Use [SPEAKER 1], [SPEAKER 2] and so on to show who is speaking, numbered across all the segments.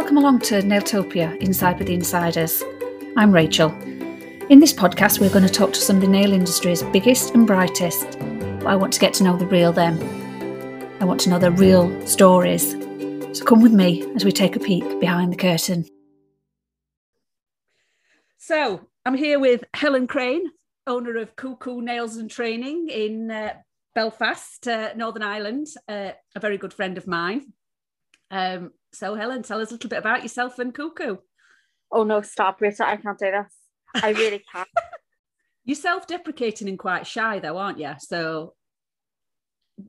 [SPEAKER 1] welcome along to Nailtopia Inside with the Insiders. I'm Rachel. In this podcast, we're going to talk to some of the nail industry's biggest and brightest. But I want to get to know the real them. I want to know their real stories. So come with me as we take a peek behind the curtain. So I'm here with Helen Crane, owner of Cuckoo Nails and Training in uh, Belfast, uh, Northern Ireland, uh, a very good friend of mine. Um, so, Helen, tell us a little bit about yourself and Cuckoo.
[SPEAKER 2] Oh no, stop, Rita! I can't do this. I really can't.
[SPEAKER 1] You're self-deprecating and quite shy, though, aren't you? So,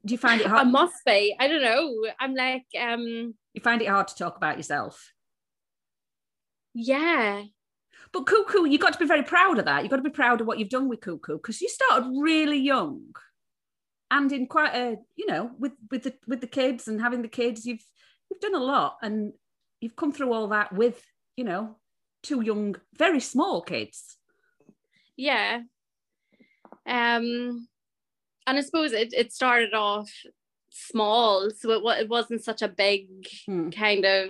[SPEAKER 1] do you find it hard?
[SPEAKER 2] I must be. I don't know. I'm like, um,
[SPEAKER 1] you find it hard to talk about yourself.
[SPEAKER 2] Yeah.
[SPEAKER 1] But Cuckoo, you've got to be very proud of that. You've got to be proud of what you've done with Cuckoo because you started really young, and in quite a, you know, with with the with the kids and having the kids, you've you've done a lot and you've come through all that with, you know, two young, very small kids.
[SPEAKER 2] Yeah. Um, and I suppose it, it started off small, so it, it wasn't such a big hmm. kind of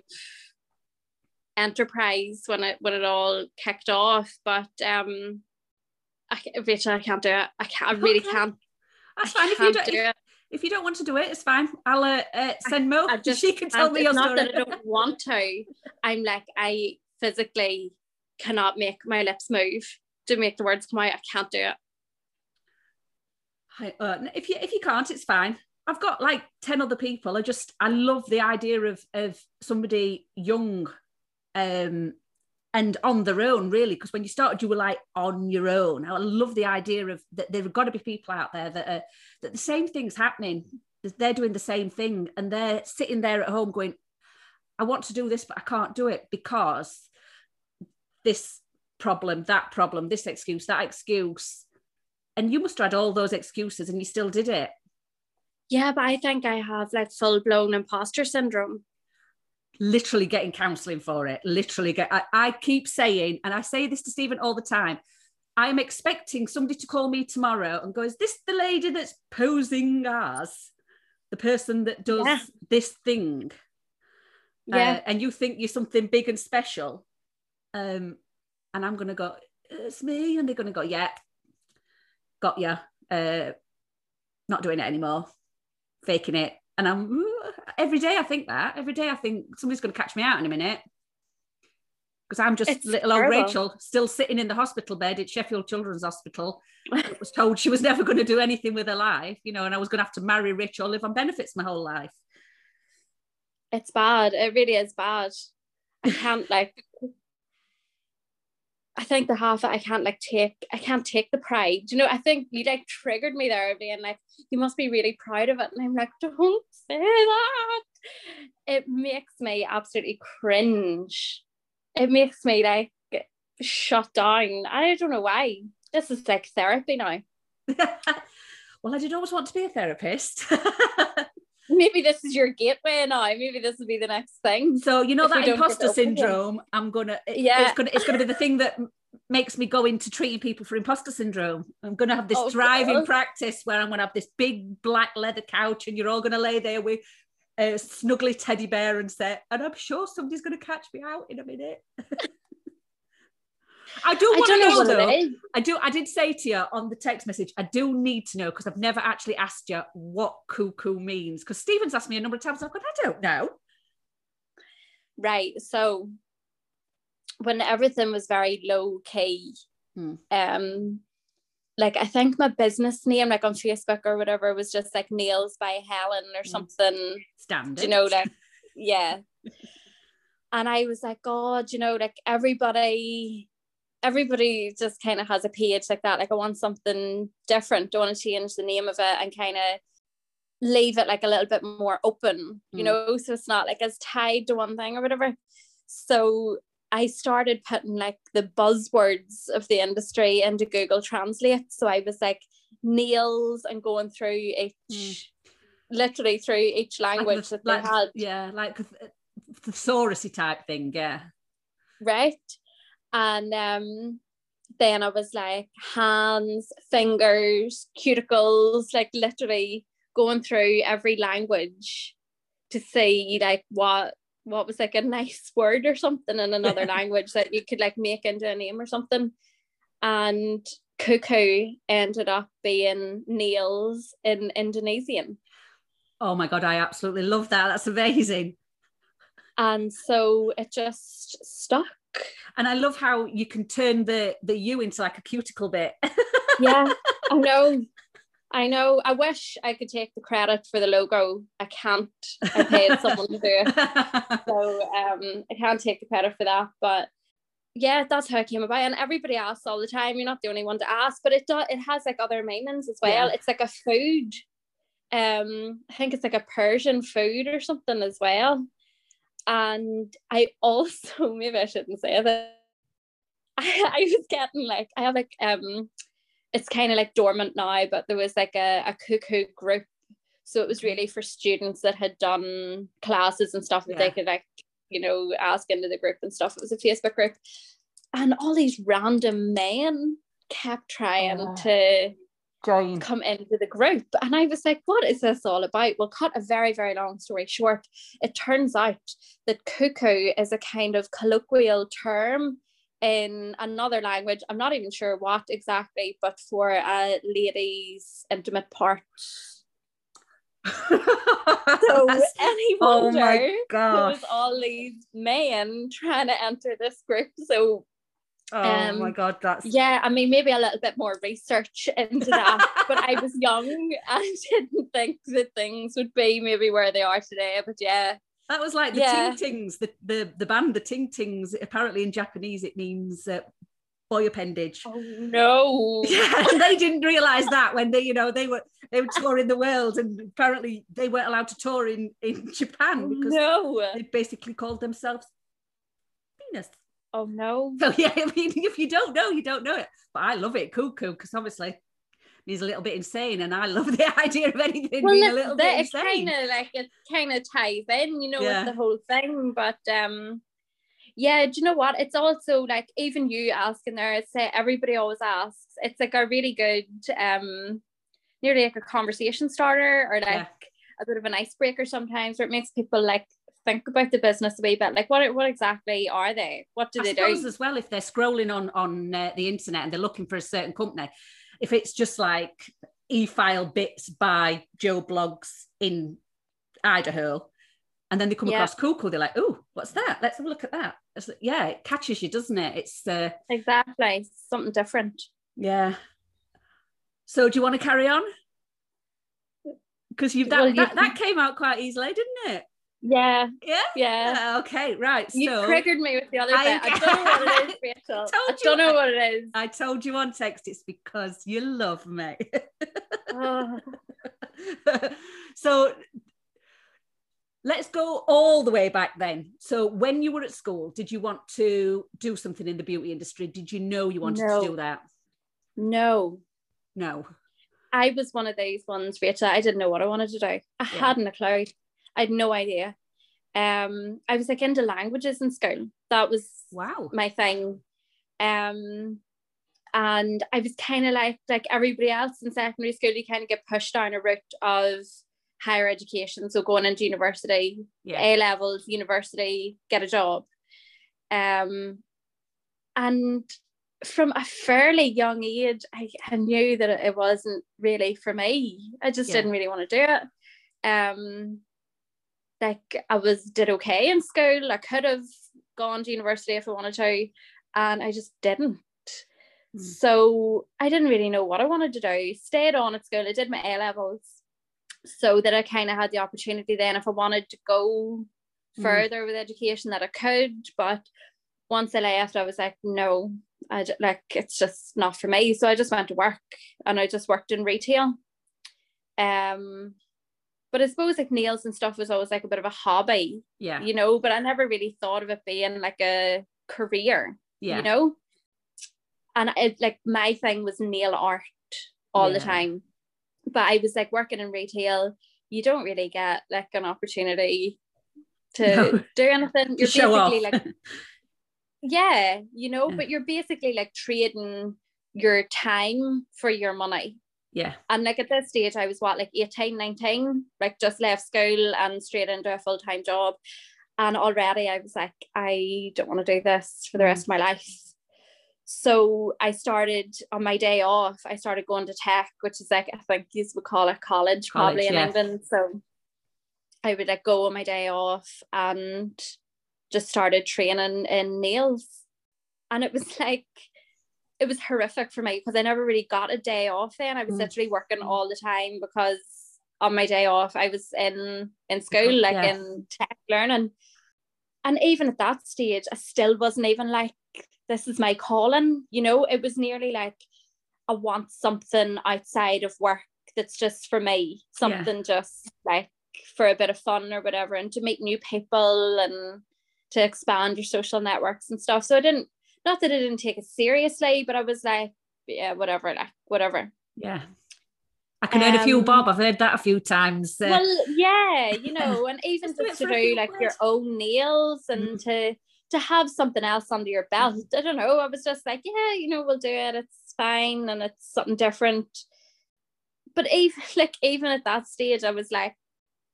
[SPEAKER 2] enterprise when it when it all kicked off. But um, I, Rachel, I can't do it. I can't. I really can't.
[SPEAKER 1] That's fine. If you, do, do if, if you don't want to do it, it's fine. I'll uh, uh, send Mo. I, I just, she can tell I, me your
[SPEAKER 2] not that I don't want to. I'm like I physically cannot make my lips move to make the words come out. I can't do it.
[SPEAKER 1] I, uh, if you if you can't, it's fine. I've got like ten other people. I just I love the idea of of somebody young, um, and on their own really because when you started you were like on your own. I love the idea of that there have got to be people out there that are that the same thing's happening. They're doing the same thing and they're sitting there at home going i want to do this but i can't do it because this problem that problem this excuse that excuse. And you must have had all those excuses and you still did it.
[SPEAKER 2] Yeah but i think i have like full-blown imposter syndrome
[SPEAKER 1] literally getting counseling for it. Literally get. I, I keep saying, and I say this to Stephen all the time. I'm expecting somebody to call me tomorrow and go, "Is this the lady that's posing as the person that does yeah. this thing?"
[SPEAKER 2] Yeah, uh,
[SPEAKER 1] and you think you're something big and special, um, and I'm gonna go, "It's me," and they're gonna go, "Yeah, got you." Uh, not doing it anymore, faking it, and I'm every day I think that. Every day I think somebody's going to catch me out in a minute. Because I'm just it's little terrible. old Rachel still sitting in the hospital bed at Sheffield Children's Hospital. I was told she was never going to do anything with her life, you know, and I was going to have to marry rich or live on benefits my whole life.
[SPEAKER 2] It's bad. It really is bad. I can't like I think the half I can't like take I can't take the pride. You know, I think you like triggered me there and like you must be really proud of it. And I'm like, don't say that. It makes me absolutely cringe. It makes me like shut down. I don't know why. This is like therapy now.
[SPEAKER 1] well, I did always want to be a therapist.
[SPEAKER 2] maybe this is your gateway now. Maybe this will be the next thing.
[SPEAKER 1] So you know that imposter syndrome. I'm gonna. Yeah. It's gonna. It's gonna be the thing that makes me go into treating people for imposter syndrome. I'm gonna have this oh, driving God. practice where I'm gonna have this big black leather couch, and you're all gonna lay there with a snuggly teddy bear and say, and I'm sure somebody's gonna catch me out in a minute. I do want to know, know though. I do. I did say to you on the text message. I do need to know because I've never actually asked you what cuckoo means. Because Stephen's asked me a number of times. I've gone, I don't know.
[SPEAKER 2] Right. So when everything was very low key, hmm. um, like I think my business name, like on Facebook or whatever, was just like Nails by Helen or hmm. something.
[SPEAKER 1] Standard.
[SPEAKER 2] You know, like yeah. and I was like, God, you know, like everybody everybody just kind of has a page like that. Like I want something different. Don't want to change the name of it and kind of leave it like a little bit more open, you mm. know, so it's not like as tied to one thing or whatever. So I started putting like the buzzwords of the industry into Google Translate. So I was like nails and going through each, mm. literally through each language like the, that
[SPEAKER 1] like,
[SPEAKER 2] they had.
[SPEAKER 1] Yeah, like the thesaurusy type thing. Yeah.
[SPEAKER 2] Right and um then I was like hands, fingers, cuticles, like literally going through every language to see like what what was like a nice word or something in another language that you could like make into a name or something. And cuckoo ended up being nails in Indonesian.
[SPEAKER 1] Oh my god, I absolutely love that. That's amazing.
[SPEAKER 2] And so it just stuck.
[SPEAKER 1] And I love how you can turn the the U into like a cuticle bit.
[SPEAKER 2] yeah, I know. I know. I wish I could take the credit for the logo. I can't. I paid someone to do it. So um I can't take the credit for that. But yeah, that's how it came about. And everybody asks all the time. You're not the only one to ask, but it does it has like other meanings as well. Yeah. It's like a food. Um, I think it's like a Persian food or something as well. And I also maybe I shouldn't say that. I, I was getting like I have like um it's kind of like dormant now, but there was like a, a cuckoo group. So it was really for students that had done classes and stuff that yeah. they could like, you know, ask into the group and stuff. It was a Facebook group. And all these random men kept trying oh. to Join. come into the group. And I was like, what is this all about? Well, cut a very, very long story short. It turns out that cuckoo is a kind of colloquial term in another language. I'm not even sure what exactly, but for a lady's intimate part. so any oh wonder oh there was all these men trying to enter this group. So
[SPEAKER 1] Oh um, my god, that's
[SPEAKER 2] yeah. I mean, maybe a little bit more research into that, but I was young and didn't think that things would be maybe where they are today. But yeah,
[SPEAKER 1] that was like the yeah. Ting Tings, the, the the band, the Ting Tings. Apparently, in Japanese, it means uh, boy appendage.
[SPEAKER 2] Oh no!
[SPEAKER 1] Yeah, they didn't realize that when they, you know, they were they were touring the world, and apparently they weren't allowed to tour in in Japan because
[SPEAKER 2] no.
[SPEAKER 1] they basically called themselves penis.
[SPEAKER 2] Oh no!
[SPEAKER 1] So yeah, I mean, if you don't know, you don't know it. But I love it, cuckoo, because obviously he's a little bit insane, and I love the idea of anything well, being a little bit insane.
[SPEAKER 2] It's kind of like it kind of ties in, you know, yeah. with the whole thing. But um, yeah, do you know what? It's also like even you asking there. It's uh, everybody always asks. It's like a really good um, nearly like a conversation starter or like yeah. a bit of an icebreaker sometimes, where it makes people like think about the business a wee bit like what what exactly are they what do I they do
[SPEAKER 1] as well if they're scrolling on on uh, the internet and they're looking for a certain company if it's just like e-file bits by Joe Bloggs in Idaho, and then they come yeah. across Cuckoo, they're like, oh, what's that? Let's have a look at that. It's, yeah, it catches you, doesn't it? It's uh,
[SPEAKER 2] exactly something different.
[SPEAKER 1] Yeah. So do you want to carry on? Because you that, well, that, that came out quite easily, didn't it?
[SPEAKER 2] Yeah.
[SPEAKER 1] Yeah.
[SPEAKER 2] Yeah.
[SPEAKER 1] Okay. Right.
[SPEAKER 2] You so, triggered me with the other I, bit. I don't know what it is, Rachel. I, I don't know what it is.
[SPEAKER 1] I told you on text. It's because you love me. oh. so let's go all the way back then. So when you were at school, did you want to do something in the beauty industry? Did you know you wanted no. to do that?
[SPEAKER 2] No.
[SPEAKER 1] No.
[SPEAKER 2] I was one of these ones, Rachel. I didn't know what I wanted to do. I yeah. hadn't a clue. I had no idea. Um, I was like into languages in school. That was
[SPEAKER 1] wow
[SPEAKER 2] my thing. Um, and I was kind of like like everybody else in secondary school. You kind of get pushed down a route of higher education, so going into university, yeah. A levels, university, get a job. Um, and from a fairly young age, I, I knew that it wasn't really for me. I just yeah. didn't really want to do it. Um, like I was did okay in school. I could have gone to university if I wanted to, and I just didn't. Mm. So I didn't really know what I wanted to do. Stayed on at school. I did my A levels, so that I kind of had the opportunity then if I wanted to go mm. further with education that I could. But once I left, I was like, no, I like it's just not for me. So I just went to work, and I just worked in retail. Um, but I suppose like nails and stuff was always like a bit of a hobby.
[SPEAKER 1] Yeah.
[SPEAKER 2] You know, but I never really thought of it being like a career. Yeah. You know? And it like my thing was nail art all yeah. the time. But I was like working in retail, you don't really get like an opportunity to no. do anything. You're basically like Yeah, you know, yeah. but you're basically like trading your time for your money
[SPEAKER 1] yeah
[SPEAKER 2] and like at this stage I was what like 18 19 like just left school and straight into a full-time job and already I was like, I don't want to do this for the rest of my life. So I started on my day off, I started going to tech, which is like, I think you would call it college, college probably in yeah. England. So I would like go on my day off and just started training in nails. And it was like, it was horrific for me because I never really got a day off then. I was mm. literally working all the time because on my day off I was in in school, like in tech learning. And even at that stage, I still wasn't even like, this is my calling, you know, it was nearly like I want something outside of work that's just for me, something yeah. just like for a bit of fun or whatever, and to meet new people and to expand your social networks and stuff. So I didn't, not that I didn't take it seriously, but I was like, yeah, whatever, like whatever.
[SPEAKER 1] Yeah. I can um, earn a few um, bob. I've heard that a few times.
[SPEAKER 2] Uh, well, yeah, you know, and even just to do like your own nails and mm. to to have something else under your belt. Mm. I don't know. I was just like, yeah, you know, we'll do it. It's fine, and it's something different. But even like even at that stage, I was like,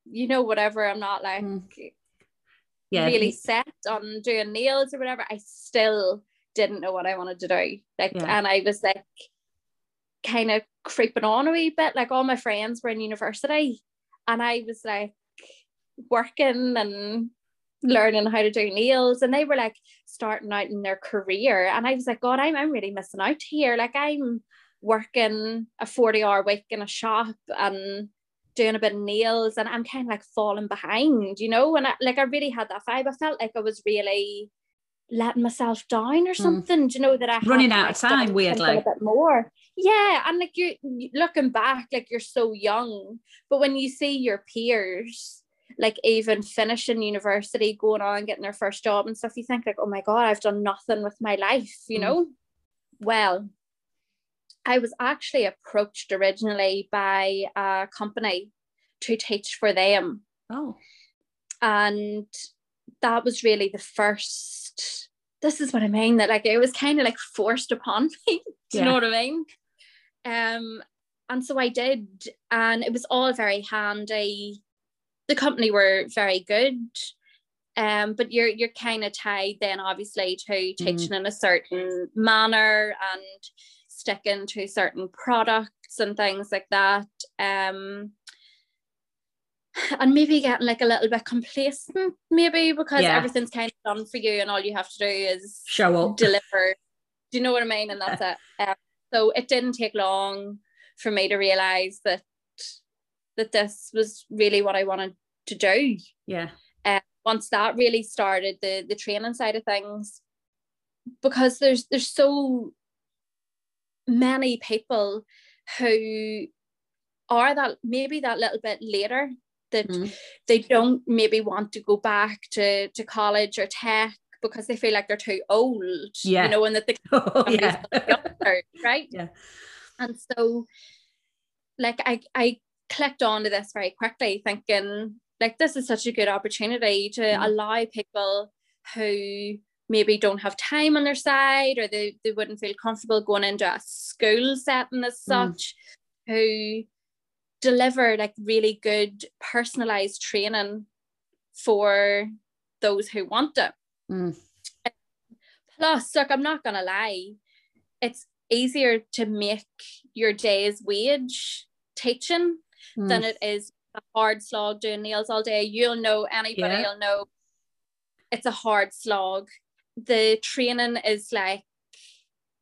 [SPEAKER 2] you know, whatever. I'm not like mm. yeah, really set on doing nails or whatever. I still didn't know what I wanted to do. Like, yeah. and I was like kind of creeping on a wee bit. Like all my friends were in university, and I was like working and learning how to do nails, and they were like starting out in their career, and I was like, God, I'm I'm really missing out here. Like I'm working a 40 hour week in a shop and doing a bit of nails and I'm kind of like falling behind, you know, and I, like I really had that vibe. I felt like I was really letting myself down or hmm. something. Mm. Do you know that I
[SPEAKER 1] running out of time weirdly
[SPEAKER 2] a bit more? Yeah, and like you're looking back, like you're so young, but when you see your peers, like even finishing university, going on getting their first job and stuff, you think like, oh my god, I've done nothing with my life, you mm. know. Well, I was actually approached originally by a company to teach for them.
[SPEAKER 1] Oh.
[SPEAKER 2] And that was really the first this is what I mean that like it was kind of like forced upon me. Do you yeah. know what I mean? Um and so I did and it was all very handy. The company were very good. Um, but you're you're kind of tied then obviously to mm-hmm. teaching mm. in a certain manner and sticking to certain products and things like that. Um, and maybe getting like a little bit complacent, maybe because yeah. everything's kind of done for you, and all you have to do is
[SPEAKER 1] show up,
[SPEAKER 2] deliver. Do you know what I mean? And that's it. Um, so it didn't take long for me to realize that that this was really what I wanted to do.
[SPEAKER 1] Yeah.
[SPEAKER 2] And uh, once that really started, the the training side of things, because there's there's so many people who are that maybe that little bit later that mm. they don't maybe want to go back to, to college or tech because they feel like they're too old,
[SPEAKER 1] yeah.
[SPEAKER 2] you know, and that the oh, yeah. younger, right?
[SPEAKER 1] Yeah.
[SPEAKER 2] And so like I I clicked onto this very quickly thinking like this is such a good opportunity to mm. allow people who maybe don't have time on their side or they, they wouldn't feel comfortable going into a school setting as mm. such mm. who deliver like really good personalized training for those who want it.
[SPEAKER 1] Mm.
[SPEAKER 2] Plus, look, I'm not gonna lie, it's easier to make your day's wage teaching mm. than it is a hard slog doing nails all day. You'll know anybody yeah. will know it's a hard slog. The training is like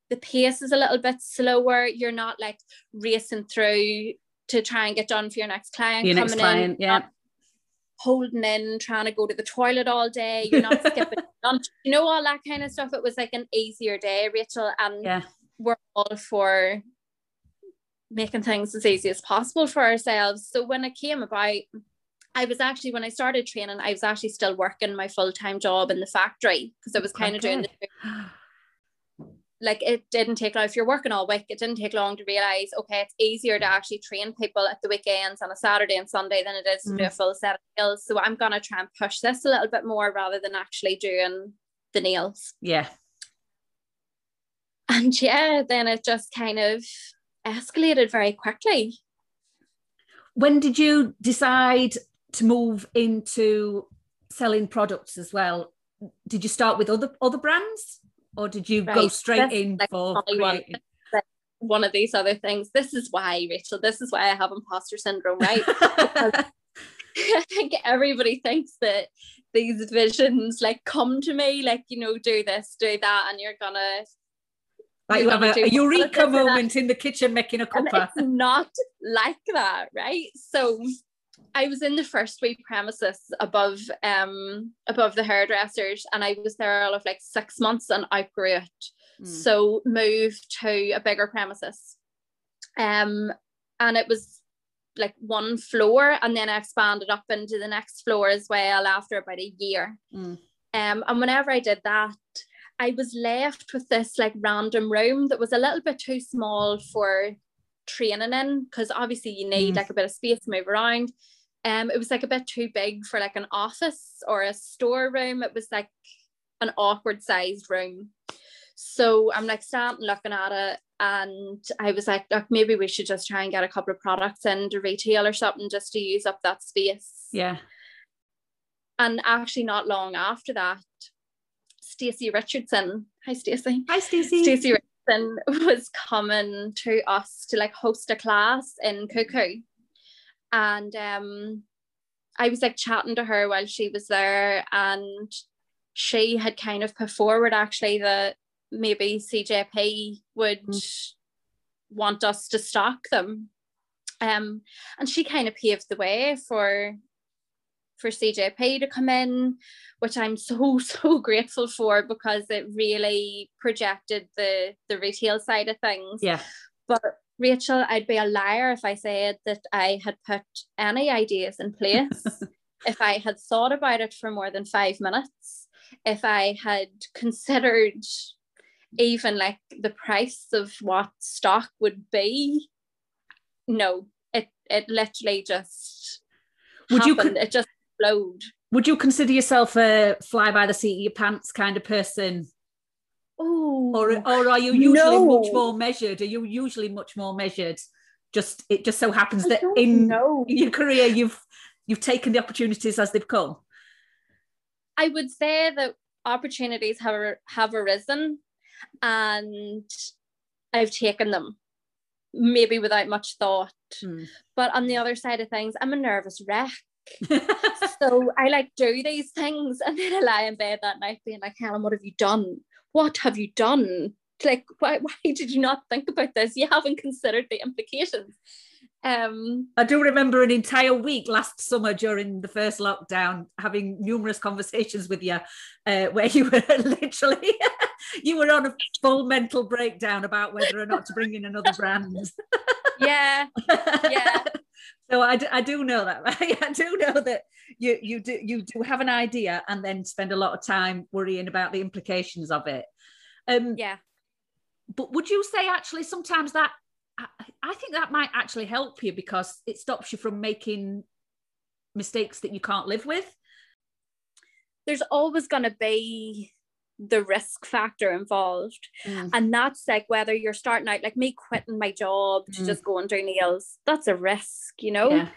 [SPEAKER 2] the pace is a little bit slower. You're not like racing through to try and get done for your next client
[SPEAKER 1] your next client, in, yeah.
[SPEAKER 2] holding in, trying to go to the toilet all day, you're not skipping lunch, you know, all that kind of stuff. It was like an easier day, Rachel, and
[SPEAKER 1] yeah.
[SPEAKER 2] we're all for making things as easy as possible for ourselves. So when it came about, I was actually when I started training, I was actually still working my full-time job in the factory because I was oh, kind okay. of doing the like it didn't take long if you're working all week it didn't take long to realize okay it's easier to actually train people at the weekends on a saturday and sunday than it is to mm. do a full set of nails so i'm going to try and push this a little bit more rather than actually doing the nails.
[SPEAKER 1] Yeah.
[SPEAKER 2] And yeah then it just kind of escalated very quickly.
[SPEAKER 1] When did you decide to move into selling products as well, did you start with other other brands or did you right. go straight in for creating?
[SPEAKER 2] One of these other things. This is why, Rachel. This is why I have imposter syndrome, right? I think everybody thinks that these visions like come to me, like you know, do this, do that, and you're gonna
[SPEAKER 1] like you have a, eureka moment in the kitchen making a cuppa.
[SPEAKER 2] It's not like that, right? So I was in the first week premises above um above the hairdressers and I was there all of like six months and outgrew it. Mm. So moved to a bigger premises. Um and it was like one floor and then I expanded up into the next floor as well after about a year. Mm. Um and whenever I did that, I was left with this like random room that was a little bit too small for training in because obviously you need mm. like a bit of space to move around. Um, it was like a bit too big for like an office or a storeroom. It was like an awkward sized room. So I'm like standing looking at it and I was like, look, maybe we should just try and get a couple of products into retail or something just to use up that space.
[SPEAKER 1] Yeah.
[SPEAKER 2] And actually not long after that, Stacey Richardson. Hi Stacey.
[SPEAKER 1] Hi Stacey.
[SPEAKER 2] Stacey Richardson was coming to us to like host a class in Cuckoo. And um I was like chatting to her while she was there and she had kind of put forward actually that maybe CJP would mm. want us to stock them. Um, and she kind of paved the way for for CJP to come in, which I'm so so grateful for because it really projected the the retail side of things.
[SPEAKER 1] Yeah.
[SPEAKER 2] But Rachel, I'd be a liar if I said that I had put any ideas in place. if I had thought about it for more than five minutes, if I had considered even like the price of what stock would be, no, it it literally just would happened. you con- it just explode.
[SPEAKER 1] Would you consider yourself a fly by the seat of your pants kind of person?
[SPEAKER 2] Oh,
[SPEAKER 1] or or are you usually no. much more measured? Are you usually much more measured? Just it just so happens that in, in your career you've you've taken the opportunities as they've come.
[SPEAKER 2] I would say that opportunities have have arisen, and I've taken them, maybe without much thought. Hmm. But on the other side of things, I'm a nervous wreck. so I like do these things and then I lie in bed that night being like, Helen, what have you done? What have you done? Like, why, why did you not think about this? You haven't considered the implications. Um,
[SPEAKER 1] I do remember an entire week last summer during the first lockdown having numerous conversations with you uh, where you were literally you were on a full mental breakdown about whether or not to bring in another brand.
[SPEAKER 2] yeah, yeah.
[SPEAKER 1] So I, I do know that, right? I do know that you you do you do have an idea and then spend a lot of time worrying about the implications of it.
[SPEAKER 2] Um, yeah.
[SPEAKER 1] But would you say actually sometimes that I, I think that might actually help you because it stops you from making mistakes that you can't live with?
[SPEAKER 2] There's always going to be the risk factor involved. Mm. And that's like whether you're starting out, like me quitting my job to mm. just go and do nails, that's a risk, you know? Yeah.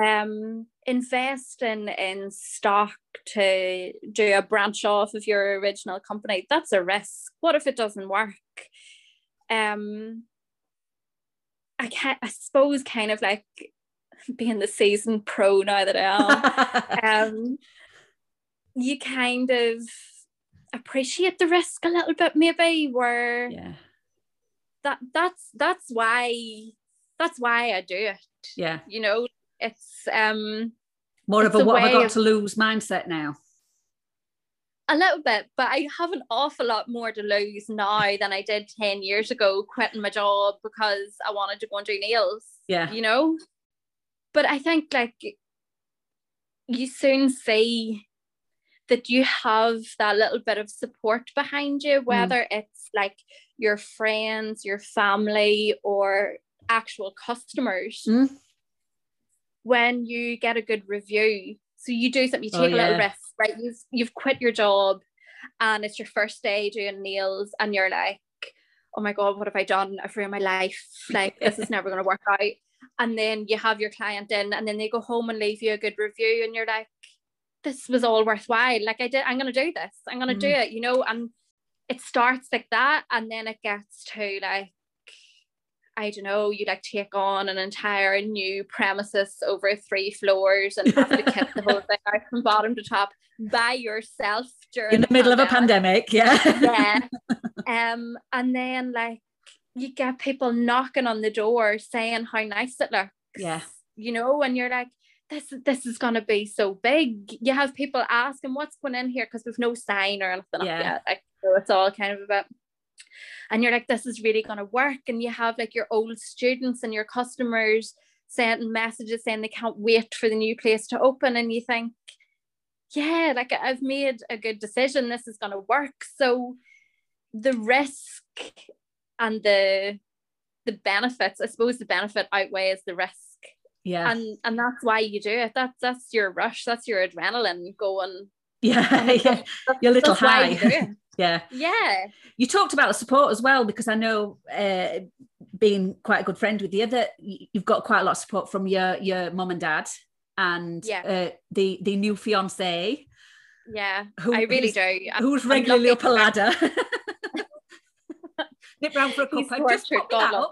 [SPEAKER 2] Um, investing in stock to do a branch off of your original company, that's a risk. What if it doesn't work? Um, I can't, I suppose, kind of like being the season pro now that I am, um, you kind of appreciate the risk a little bit maybe where
[SPEAKER 1] yeah.
[SPEAKER 2] that that's that's why that's why I do it.
[SPEAKER 1] Yeah.
[SPEAKER 2] You know it's um
[SPEAKER 1] more of a what have I got of, to lose mindset now?
[SPEAKER 2] A little bit but I have an awful lot more to lose now than I did 10 years ago quitting my job because I wanted to go and do nails
[SPEAKER 1] yeah.
[SPEAKER 2] you know? But I think like you soon see that you have that little bit of support behind you, mm. whether mm. it's like your friends, your family, or actual customers. Mm. When you get a good review, so you do something, you oh, take oh, a little risk, right? You've you've quit your job, and it's your first day doing nails, and you're like, "Oh my god, what have I done? I've ruined my life. Like this is never going to work out." And then you have your client in, and then they go home and leave you a good review, and you're like, this was all worthwhile. Like I did, I'm gonna do this. I'm gonna mm. do it, you know, and it starts like that, and then it gets to like I don't know, you like take on an entire new premises over three floors and have to kit the whole thing out from bottom to top by yourself during
[SPEAKER 1] in the, middle pandemic. of a pandemic. Yeah.
[SPEAKER 2] yeah. Um, and then like you get people knocking on the door saying how nice it looks.
[SPEAKER 1] Yeah.
[SPEAKER 2] You know, and you're like, this this is gonna be so big. You have people asking what's going in here because we've no sign or anything yeah. yet. Like, so it's all kind of about and you're like, this is really gonna work. And you have like your old students and your customers sending messages saying they can't wait for the new place to open. And you think, yeah, like I've made a good decision. This is gonna work. So the risk and the the benefits, I suppose the benefit outweighs the risk.
[SPEAKER 1] Yeah.
[SPEAKER 2] And and that's why you do it. That's that's your rush, that's your adrenaline going.
[SPEAKER 1] Yeah, yeah. your little high. You yeah.
[SPEAKER 2] Yeah.
[SPEAKER 1] You talked about the support as well, because I know uh, being quite a good friend with you that you've got quite a lot of support from your your mum and dad and
[SPEAKER 2] yeah.
[SPEAKER 1] uh, the the new fiance.
[SPEAKER 2] Yeah, who, I really do.
[SPEAKER 1] I'm, who's regularly up a ladder. Nip round for a cup. Just God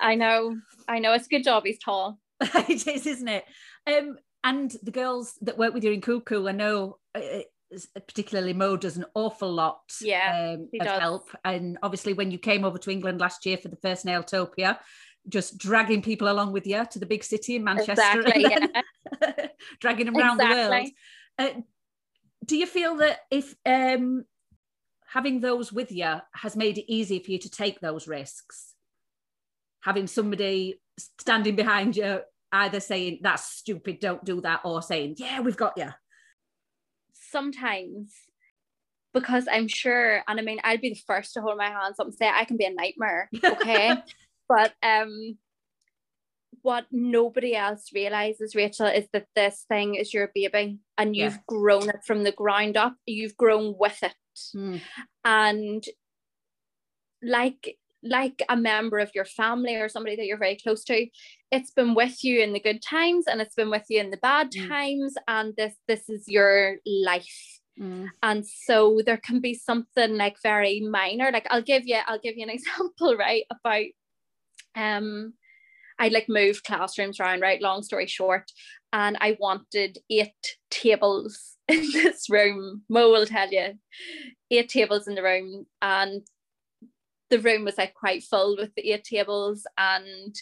[SPEAKER 2] I know, I know. It's a good job. He's tall.
[SPEAKER 1] it is, isn't it? Um, and the girls that work with you in Cuckoo, I know, uh, uh particularly Mo, does an awful lot
[SPEAKER 2] yeah,
[SPEAKER 1] um, of does. help. And obviously, when you came over to England last year for the first Nailtopia, just dragging people along with you to the big city in Manchester,
[SPEAKER 2] exactly,
[SPEAKER 1] yeah. dragging them around exactly. the world. Uh, do you feel that if um, having those with you has made it easier for you to take those risks? Having somebody standing behind you, either saying, that's stupid, don't do that, or saying, yeah, we've got you.
[SPEAKER 2] Sometimes because I'm sure, and I mean, I'd be the first to hold my hands up and say I can be a nightmare, okay? but um, what nobody else realizes, Rachel, is that this thing is your baby, and you've yeah. grown it from the ground up. You've grown with it, mm. and like like a member of your family or somebody that you're very close to it's been with you in the good times and it's been with you in the bad mm. times and this this is your life mm. and so there can be something like very minor like i'll give you i'll give you an example right about um I like moved classrooms around, right? Long story short. And I wanted eight tables in this room. Mo will tell you, eight tables in the room. And the room was like quite full with the eight tables and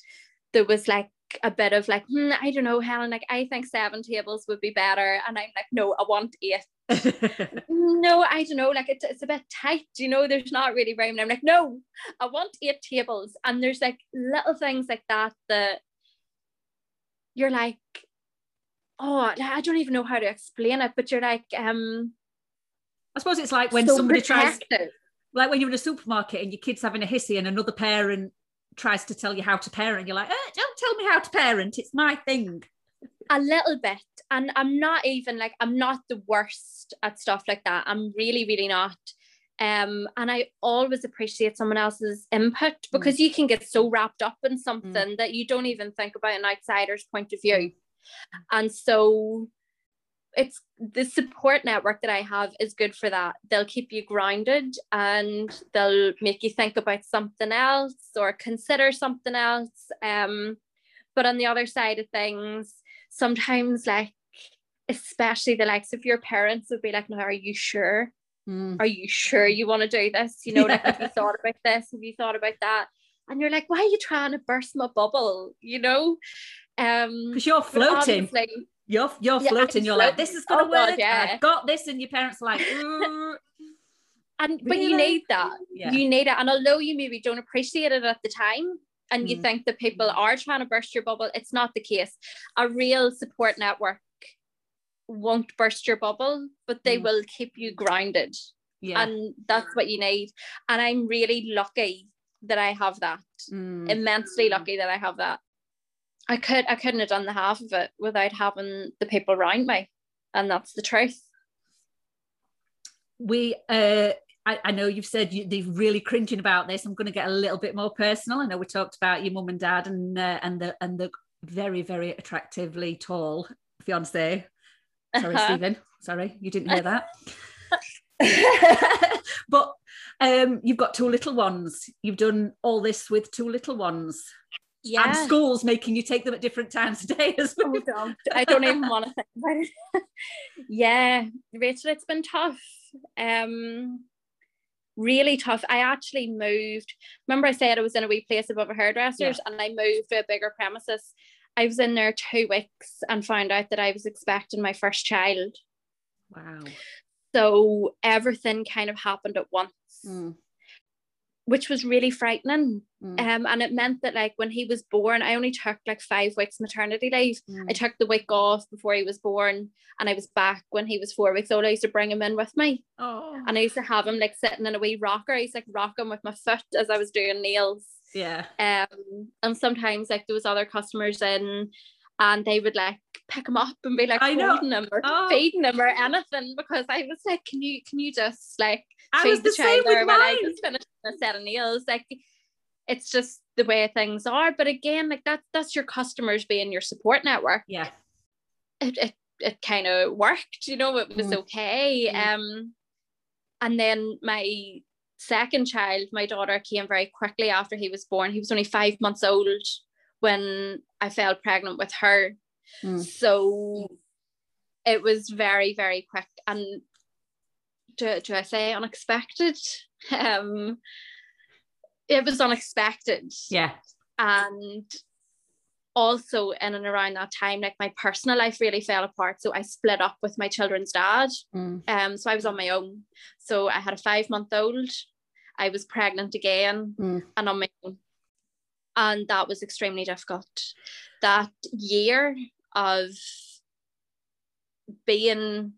[SPEAKER 2] there was like a bit of like hmm, I don't know Helen like I think seven tables would be better. And I'm like no I want eight. No I don't know like it's, it's a bit tight you know there's not really room. And I'm like no I want eight tables. And there's like little things like that that you're like oh I don't even know how to explain it but you're like um
[SPEAKER 1] I suppose it's like when so somebody protective. tries like when you're in a supermarket and your kid's having a hissy and another parent tries to tell you how to parent, you're like, eh, don't tell me how to parent. It's my thing.
[SPEAKER 2] A little bit. And I'm not even like, I'm not the worst at stuff like that. I'm really, really not. Um, and I always appreciate someone else's input mm. because mm. you can get so wrapped up in something mm. that you don't even think about an outsider's point of view. Mm. And so it's the support network that I have is good for that. They'll keep you grounded and they'll make you think about something else or consider something else. Um, but on the other side of things, sometimes like especially the likes of your parents would be like, "No, are you sure? Mm. Are you sure you want to do this? You know, yeah. like have you thought about this? Have you thought about that?" And you're like, "Why are you trying to burst my bubble?" You know,
[SPEAKER 1] um, because you're floating you're you're yeah, floating. You're like, this is gonna oh, work. God, yeah. I've got this, and your parents are like, Ooh. and
[SPEAKER 2] really? but you need that. Yeah. You need it. And although you maybe don't appreciate it at the time, and mm. you think that people are trying to burst your bubble, it's not the case. A real support network won't burst your bubble, but they mm. will keep you grounded. Yeah. And that's what you need. And I'm really lucky that I have that. Mm. Immensely lucky that I have that. I could I couldn't have done the half of it without having the people around me, and that's the truth.
[SPEAKER 1] We, uh, I, I know you've said you, they're really cringing about this. I'm going to get a little bit more personal. I know we talked about your mum and dad and uh, and the and the very very attractively tall fiance. Sorry, uh-huh. Stephen. Sorry, you didn't hear that. but um, you've got two little ones. You've done all this with two little ones. Yeah. And schools making you take them at different times of day as well.
[SPEAKER 2] Oh, I don't even want to think about it. yeah, Rachel, it's been tough. Um, really tough. I actually moved. Remember, I said I was in a wee place above a hairdresser's yeah. and I moved to a bigger premises. I was in there two weeks and found out that I was expecting my first child.
[SPEAKER 1] Wow.
[SPEAKER 2] So everything kind of happened at once. Mm which was really frightening. Mm. Um, and it meant that like when he was born, I only took like five weeks maternity leave. Mm. I took the week off before he was born, and I was back when he was four weeks old. I used to bring him in with me,
[SPEAKER 1] oh.
[SPEAKER 2] and I used to have him like sitting in a wee rocker. I used to like rock him with my foot as I was doing nails.
[SPEAKER 1] Yeah.
[SPEAKER 2] Um, and sometimes like there was other customers in, and they would like pick him up and be like I holding know. him or oh. feeding him or anything because I was like, can you can you just like
[SPEAKER 1] I was the same with mine. I
[SPEAKER 2] just finished a set of nails. Like it's just the way things are. But again, like that's that's your customers being your support network.
[SPEAKER 1] Yeah.
[SPEAKER 2] It it, it kind of worked, you know, it was mm. okay. Mm. Um and then my second child, my daughter, came very quickly after he was born. He was only five months old when I fell pregnant with her. Mm. So it was very, very quick. And do, do I say unexpected? Um, it was unexpected.
[SPEAKER 1] Yeah.
[SPEAKER 2] And also in and around that time, like my personal life really fell apart. So I split up with my children's dad. Mm. Um, so I was on my own. So I had a five month old. I was pregnant again mm. and on my own. And that was extremely difficult. That year of being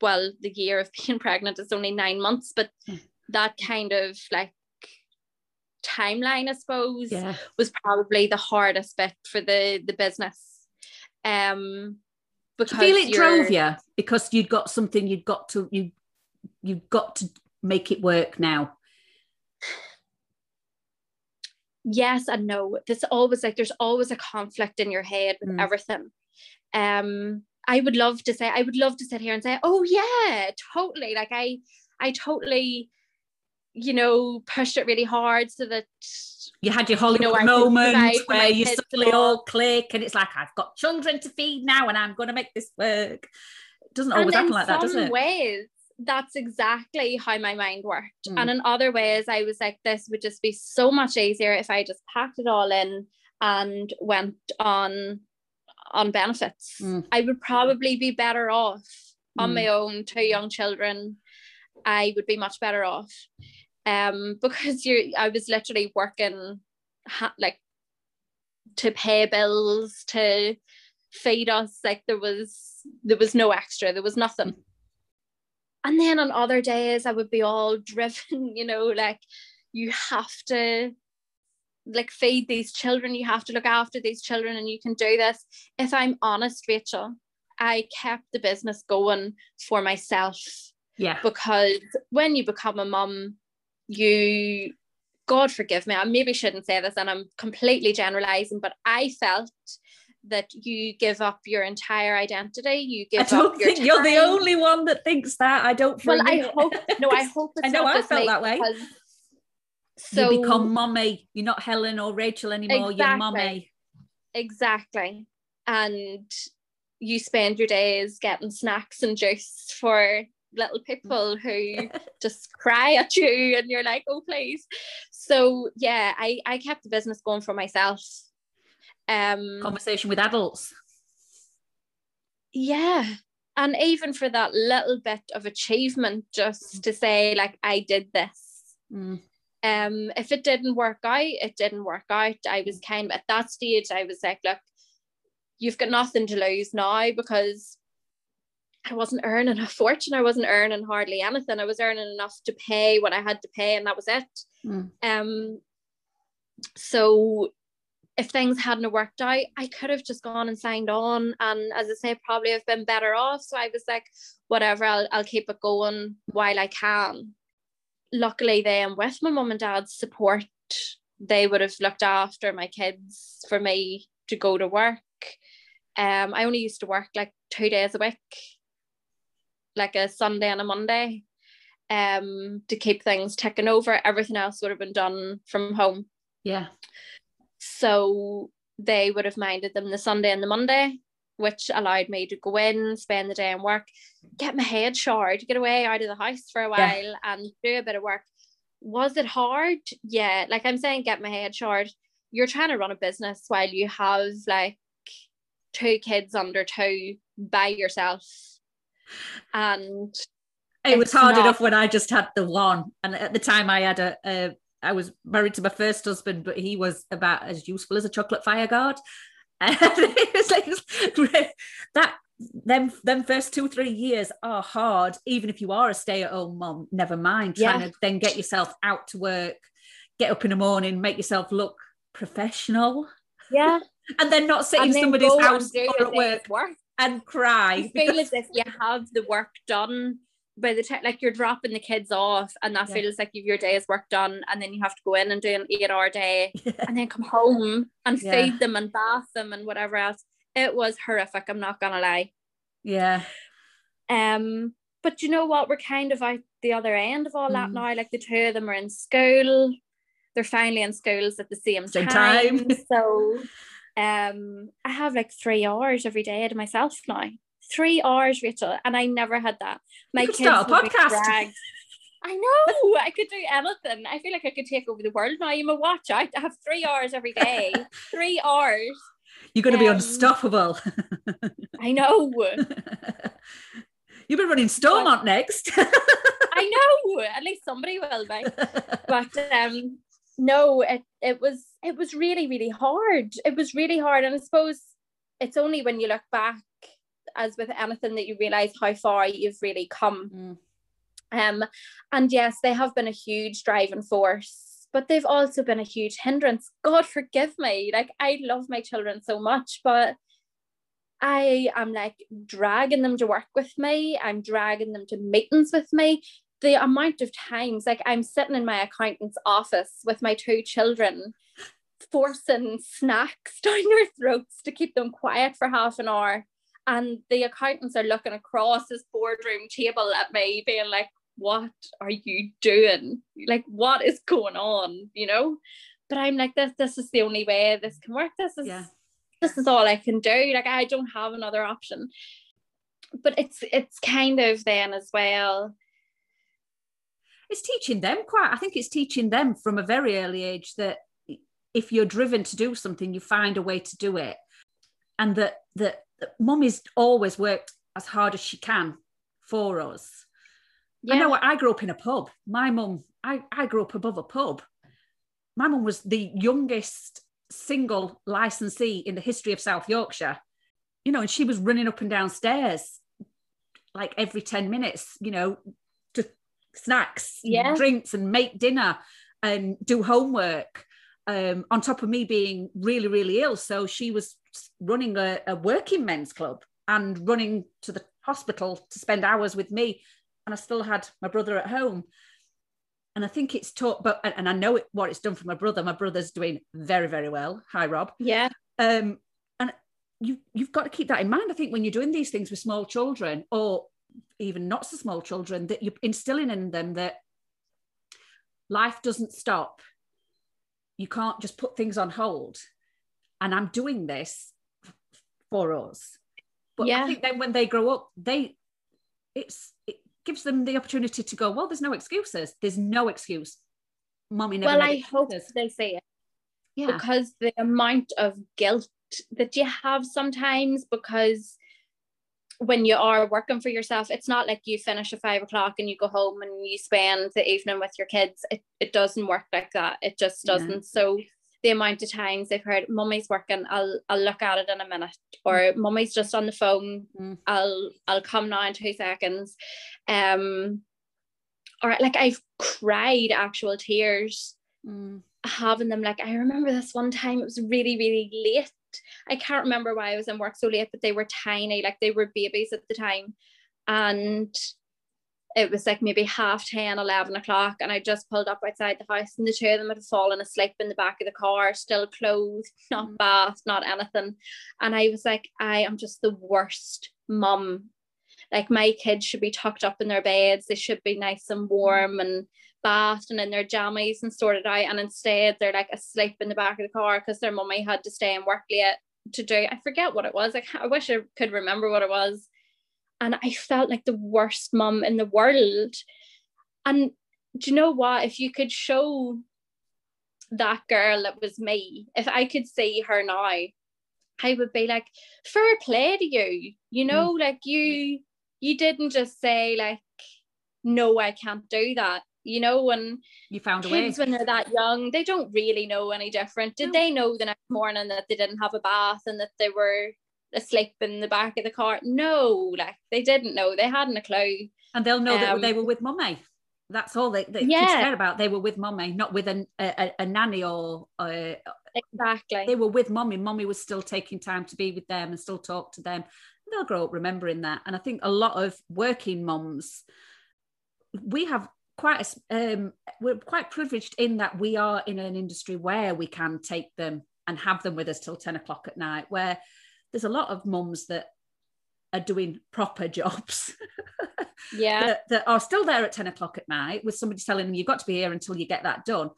[SPEAKER 2] well, the year of being pregnant is only nine months, but mm. that kind of like timeline, I suppose,
[SPEAKER 1] yeah.
[SPEAKER 2] was probably the hardest bit for the the business. Um
[SPEAKER 1] because feel it drove you because you'd got something you'd got to you you've got to make it work now.
[SPEAKER 2] Yes and no. There's always like there's always a conflict in your head with mm. everything. Um I would love to say, I would love to sit here and say, oh yeah, totally. Like I, I totally, you know, pushed it really hard so that
[SPEAKER 1] you had your Hollywood you know, moment where you suddenly all click and it's like, I've got children to feed now and I'm going to make this work. It doesn't always happen like that, does it?
[SPEAKER 2] ways, that's exactly how my mind worked. Mm. And in other ways, I was like, this would just be so much easier if I just packed it all in and went on on benefits. Mm. I would probably be better off mm. on my own, two young children. I would be much better off. Um, because you I was literally working ha- like to pay bills, to feed us. Like there was there was no extra, there was nothing. And then on other days I would be all driven, you know, like you have to like feed these children. You have to look after these children and you can do this. If i'm honest rachel i kept the business going for myself.
[SPEAKER 1] Yeah.
[SPEAKER 2] Because when you become a mum you god forgive me i maybe shouldn't say this and i'm completely generalizing but i felt that you give up your entire identity. You give
[SPEAKER 1] I don't
[SPEAKER 2] up your
[SPEAKER 1] think time. you're the only one that thinks that. I don't
[SPEAKER 2] well i hope no i hope
[SPEAKER 1] i know i felt that way so you become mummy. You're not Helen or Rachel anymore. Exactly, you're mummy.
[SPEAKER 2] Exactly. And you spend your days getting snacks and juice for little people who just cry at you and you're like, oh please. So yeah, I, I kept the business going for myself. Um
[SPEAKER 1] conversation with adults.
[SPEAKER 2] Yeah. And even for that little bit of achievement, just to say, like, I did this. Mm um if it didn't work out it didn't work out i was kind of at that stage i was like look you've got nothing to lose now because I wasn't earning a fortune. I wasn't earning hardly anything. I was earning enough to pay what I had to pay, and that was it. Mm. Um, so if things hadn't worked out, I could have just gone and signed on, and as I say, probably have been better off. So I was like, whatever, I'll I'll keep it going while I can luckily then with my mum and dad's support they would have looked after my kids for me to go to work um I only used to work like two days a week like a Sunday and a Monday um to keep things ticking over. Everything else would have been done from home.
[SPEAKER 1] Yeah.
[SPEAKER 2] So they would have minded them the Sunday and the Monday, which allowed me to go in, spend the day and work, get my head showered, get away out of the house for a while yeah. and do a bit of work. Was it hard? Yeah. Like I'm saying, get my head showered. You're trying to run a business while you have like two kids under two by yourself. And
[SPEAKER 1] it was hard not... enough when I just had the one. And at the time I had a, a I was married to my first husband, but he was about as useful as a chocolate fire guard. And it was like that them them first two three years are hard even if you are a stay-at-home mom never mind. Trying yeah. to then get yourself out to work get up in the morning make yourself look professional.
[SPEAKER 2] Yeah.
[SPEAKER 1] And then not sit in somebody's house or at work, work. and cry.
[SPEAKER 2] You feel as if you have the work done by the time like you're dropping the kids off and that yeah. feels like you've your day's work done and then you have to go in and do an eight hour day yeah. and then come home and feed them and bath them and whatever else it was horrific i'm not gonna lie
[SPEAKER 1] yeah
[SPEAKER 2] um but you know what we're kind of out the other end of all that mm. now like the two of them are in school they're finally in schools at the same, same time. time so um i have like three hours every day to myself now three hours, Rachel, and I never had that.
[SPEAKER 1] My kids start a podcast.
[SPEAKER 2] I know I could do anything. I feel like I could take over the world now. I'm a watch out. I have three hours every day. three hours.
[SPEAKER 1] You're going to um, be unstoppable.
[SPEAKER 2] I know.
[SPEAKER 1] You've been running Stormont next.
[SPEAKER 2] I know. At least somebody will be. But um, no, it it was it was really really hard. It was really hard, and I suppose it's only when you look back as with anything that you realize how far you've really come. Mm. Um, and yes, they have been a huge driving force, but they've also been a huge hindrance. God forgive me. Like I love my children so much, but I am like dragging them to work with me. I'm dragging them to meetings with me. The amount of times, like I'm sitting in my accountant's office with my two children, forcing snacks down their throats to keep them quiet for half an hour and the accountants are looking across this boardroom table at me, being like, What are you doing? Like, what is going on? You know? But I'm like, this this is the only way this can work. This is yeah. this is all I can do. Like I don't have another option. But it's it's kind of then as well.
[SPEAKER 1] It's teaching them quite, I think it's teaching them from a very early age that if you're driven to do something, you find a way to do it. And that that mummy's always worked as hard as she can for us. Yeah. I know I grew up in a pub. My mum, I, I grew up above a pub. My mum was the youngest single licensee in the history of South Yorkshire. You know, and she was running up and down stairs like every 10 minutes, you know, to snacks, yeah. drinks, and make dinner and do homework. Um, on top of me being really, really ill. So she was running a, a working men's club and running to the hospital to spend hours with me. And I still had my brother at home. And I think it's taught, but and I know it, what it's done for my brother. My brother's doing very, very well. Hi, Rob.
[SPEAKER 2] Yeah.
[SPEAKER 1] Um, and you you've got to keep that in mind. I think when you're doing these things with small children, or even not so small children, that you're instilling in them that life doesn't stop. You can't just put things on hold and I'm doing this for us. But yeah. I think then when they grow up, they it's it gives them the opportunity to go, well, there's no excuses. There's no excuse. Mommy never.
[SPEAKER 2] Well, I hope they say it. Yeah. Because the amount of guilt that you have sometimes because when you are working for yourself, it's not like you finish at five o'clock and you go home and you spend the evening with your kids. It, it doesn't work like that. It just doesn't. Yeah. So the amount of times they've heard mummy's working i'll i'll look at it in a minute or mm. mummy's just on the phone mm. i'll i'll come now in two seconds um or like i've cried actual tears mm. having them like i remember this one time it was really really late i can't remember why i was in work so late but they were tiny like they were babies at the time and it was like maybe half 10, 11 o'clock, and I just pulled up outside the house, and the two of them had fallen asleep in the back of the car, still clothed, not mm. bathed, not anything. And I was like, I am just the worst mum. Like my kids should be tucked up in their beds they should be nice and warm mm. and bathed and in their jammies and sorted out and instead they're like asleep in the back of the car because their mummy had to stay and work late to do I forget what it was like I wish I could remember what it was and I felt like the worst mum in the world and do you know what if you could show that girl that was me if I could see her now I would be like, fair play to you. You mm. know, mm. like you you didn't just say like, no, I can't do that. You know, and
[SPEAKER 1] you found
[SPEAKER 2] kids when they're that young, they don't really know any different. Did no. they know the next morning that they didn't have a bath and that they were asleep in the back of the car? No, like they didn't know. They hadn't a clue.
[SPEAKER 1] And they'll know um, that they were with mummy. That's all they, they yeah. care about. They were with mummy, not with a, a, a nanny or a,
[SPEAKER 2] exactly
[SPEAKER 1] they were with mommy mommy was still taking time to be with them and still talk to them they'll grow up remembering that and i think a lot of working moms we have quite a, um, we're quite privileged in that we are in an industry where we can take them and have them with us till 10 o'clock at night where there's a lot of mums that are doing proper jobs
[SPEAKER 2] yeah.
[SPEAKER 1] that, that, are still there at 10 o'clock at night with somebody telling them you've got to be here until you get that done.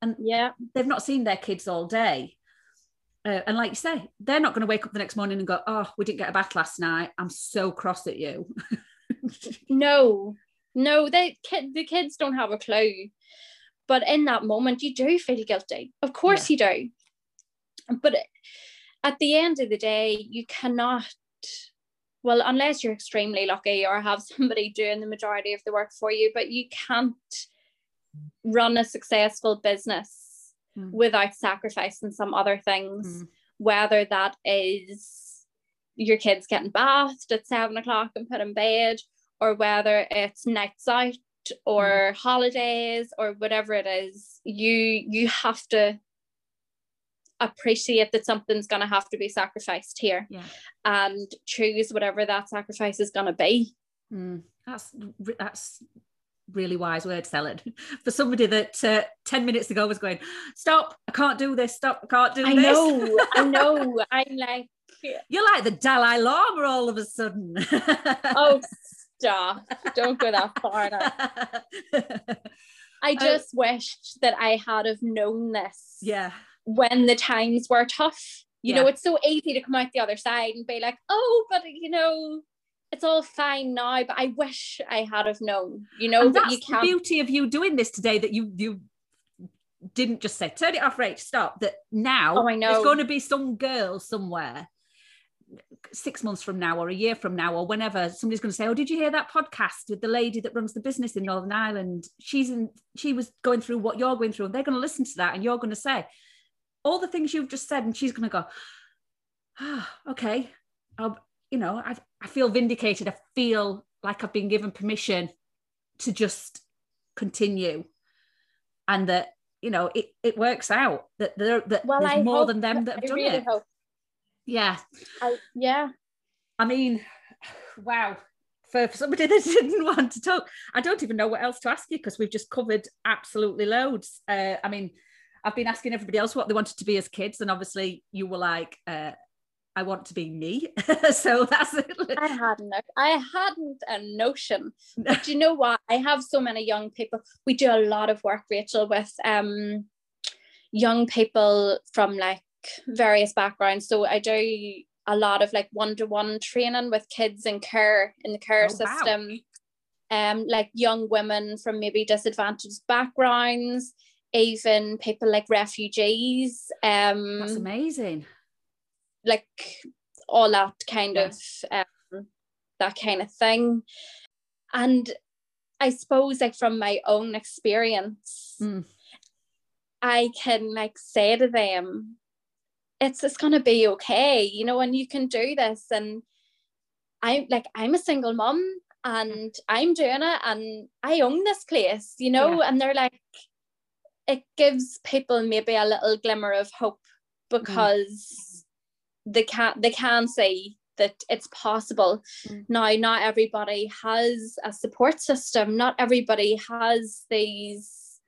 [SPEAKER 1] And
[SPEAKER 2] yeah.
[SPEAKER 1] they've not seen their kids all day. Uh, and like you say they're not going to wake up the next morning and go oh we didn't get a bath last night. I'm so cross at you.
[SPEAKER 2] No. No they kid the kids don't have a clue. But in that moment you do feel guilty. Of course yeah. you do. But at the end of the day you cannot well unless you're extremely lucky or have somebody doing the majority of the work for you but you can't run a successful business mm. without sacrificing some other things, mm. whether that is your kids getting bathed at seven o'clock and put in bed, or whether it's nights out or mm. holidays or whatever it is, you you have to appreciate that something's going to have to be sacrificed here
[SPEAKER 1] yeah.
[SPEAKER 2] and choose whatever that sacrifice is going to be.
[SPEAKER 1] Mm, that's that's really wise word salad for somebody that uh, 10 minutes ago was going stop i can't do this stop i can't do
[SPEAKER 2] I
[SPEAKER 1] this.
[SPEAKER 2] know i know i'm like
[SPEAKER 1] you're like the dalai lama all of a sudden.
[SPEAKER 2] Oh stop don't go that far now. i uh, just uh, wished that i had have known this.
[SPEAKER 1] Yeah
[SPEAKER 2] when the times were tough you yeah. know it's so easy to come out the other side and be like oh but you know it's all fine now, but I wish I had have known, you know,
[SPEAKER 1] and
[SPEAKER 2] that
[SPEAKER 1] that's
[SPEAKER 2] you can
[SPEAKER 1] the beauty of you doing this today that you you didn't just say turn it off, right, stop. That now
[SPEAKER 2] oh, I know.
[SPEAKER 1] there's going to be some girl somewhere six months from now or a year from now or whenever somebody's going to say oh did you hear that podcast with the lady that runs the business in northern ireland she's in she was going through what you're going through and they're going to listen to that and you're going to say all the things you've just said and she's going to go ah oh, okay I'll, you know, I, I feel vindicated. I feel like I've been given permission to just continue and that, you know, it, it works out that there that well, there's I more than them that have I done really it. Hope. Yeah.
[SPEAKER 2] I, yeah.
[SPEAKER 1] I mean, wow. For, for somebody that didn't want to talk, I don't even know what else to ask you because we've just covered absolutely loads. Uh, I mean, I've been asking everybody else what they wanted to be as kids, and obviously you were like uh, I want to be me. so that's it.
[SPEAKER 2] I hadn't I hadn't a notion. But you know what? I have so many young people. We do a lot of work, Rachel, with um young people from like various backgrounds. So I do a lot of like one-to-one training with kids in care in the care oh, system. Wow. Um, like young women from maybe disadvantaged backgrounds, even people like refugees. Um,
[SPEAKER 1] That's amazing
[SPEAKER 2] like all that kind yeah. of um, that kind of thing and i suppose like from my own experience
[SPEAKER 1] mm.
[SPEAKER 2] i can like say to them it's just gonna be okay you know and you can do this and i'm like i'm a single mom and i'm doing it and i own this place you know yeah. and they're like it gives people maybe a little glimmer of hope mm. because they can they can say that it's possible. Mm. Now, not everybody has a support system. Not everybody has these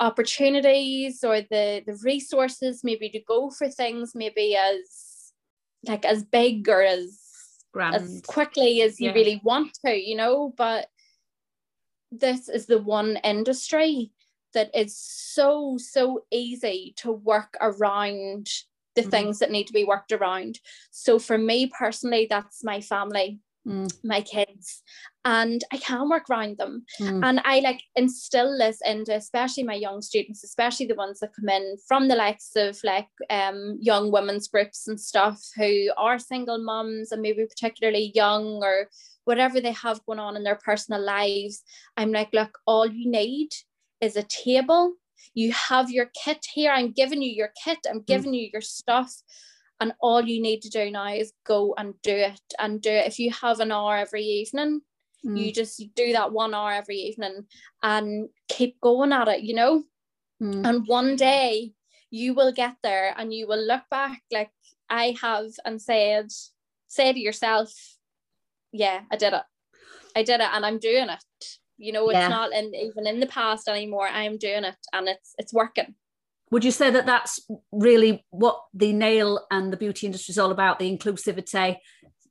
[SPEAKER 2] opportunities or the the resources maybe to go for things maybe as like as big or as Grand. as quickly as you yeah. really want to, you know, but this is the one industry that is so so easy to work around the mm-hmm. things that need to be worked around so for me personally that's my family mm. my kids and I can work around them. Mm. And I like instill this into especially my young students, especially the ones that come in from the likes of like um, young women's groups and stuff who are single moms and maybe particularly young or whatever they have going on in their personal lives. I'm like, look, all you need is a table. You have your kit here. I'm giving you your kit. I'm mm. giving mm. you your stuff and all you need to do now is go and do it and do it if you have an hour every evening mm. you just do that one hour every evening and keep going at it you know mm. and one day you will get there and you will look back like i have and said say to yourself yeah i did it i did it and i'm doing it you know it's yeah. not in, even in the past anymore i'm doing it and it's it's working
[SPEAKER 1] would you say that that's really what the nail and the beauty industry is all about the inclusivity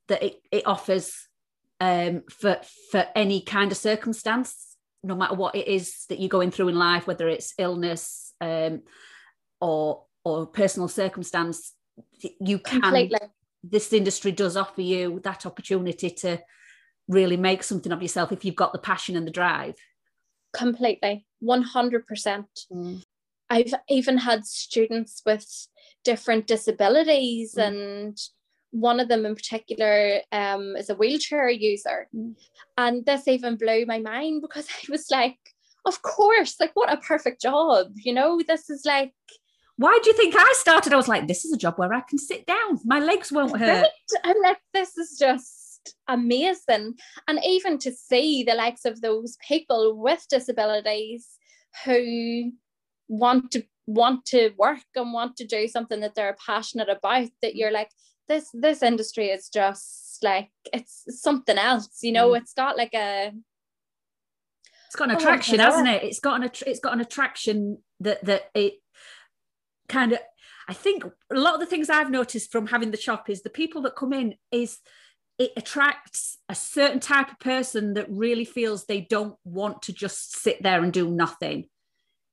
[SPEAKER 1] that it, it offers um, for for any kind of circumstance no matter what it is that you're going through in life whether it's illness um, or or personal circumstance you can Completely. this industry does offer you that opportunity to really make something of yourself if you've got the passion and the drive
[SPEAKER 2] completely 100% mm. I've even had students with different disabilities, mm. and one of them in particular um, is a wheelchair user. Mm. And this even blew my mind because I was like, of course, like what a perfect job, you know, this is like.
[SPEAKER 1] Why do you think I started? I was like, this is a job where I can sit down. My legs won't hurt. Right?
[SPEAKER 2] I'm like, this is just amazing. And even to see the likes of those people with disabilities who want to want to work and want to do something that they're passionate about that you're like this this industry is just like it's something else you know mm. it's got like a
[SPEAKER 1] it's got an oh, attraction hasn't it it's got an it's got an attraction that that it kind of I think a lot of the things I've noticed from having the shop is the people that come in is it attracts a certain type of person that really feels they don't want to just sit there and do nothing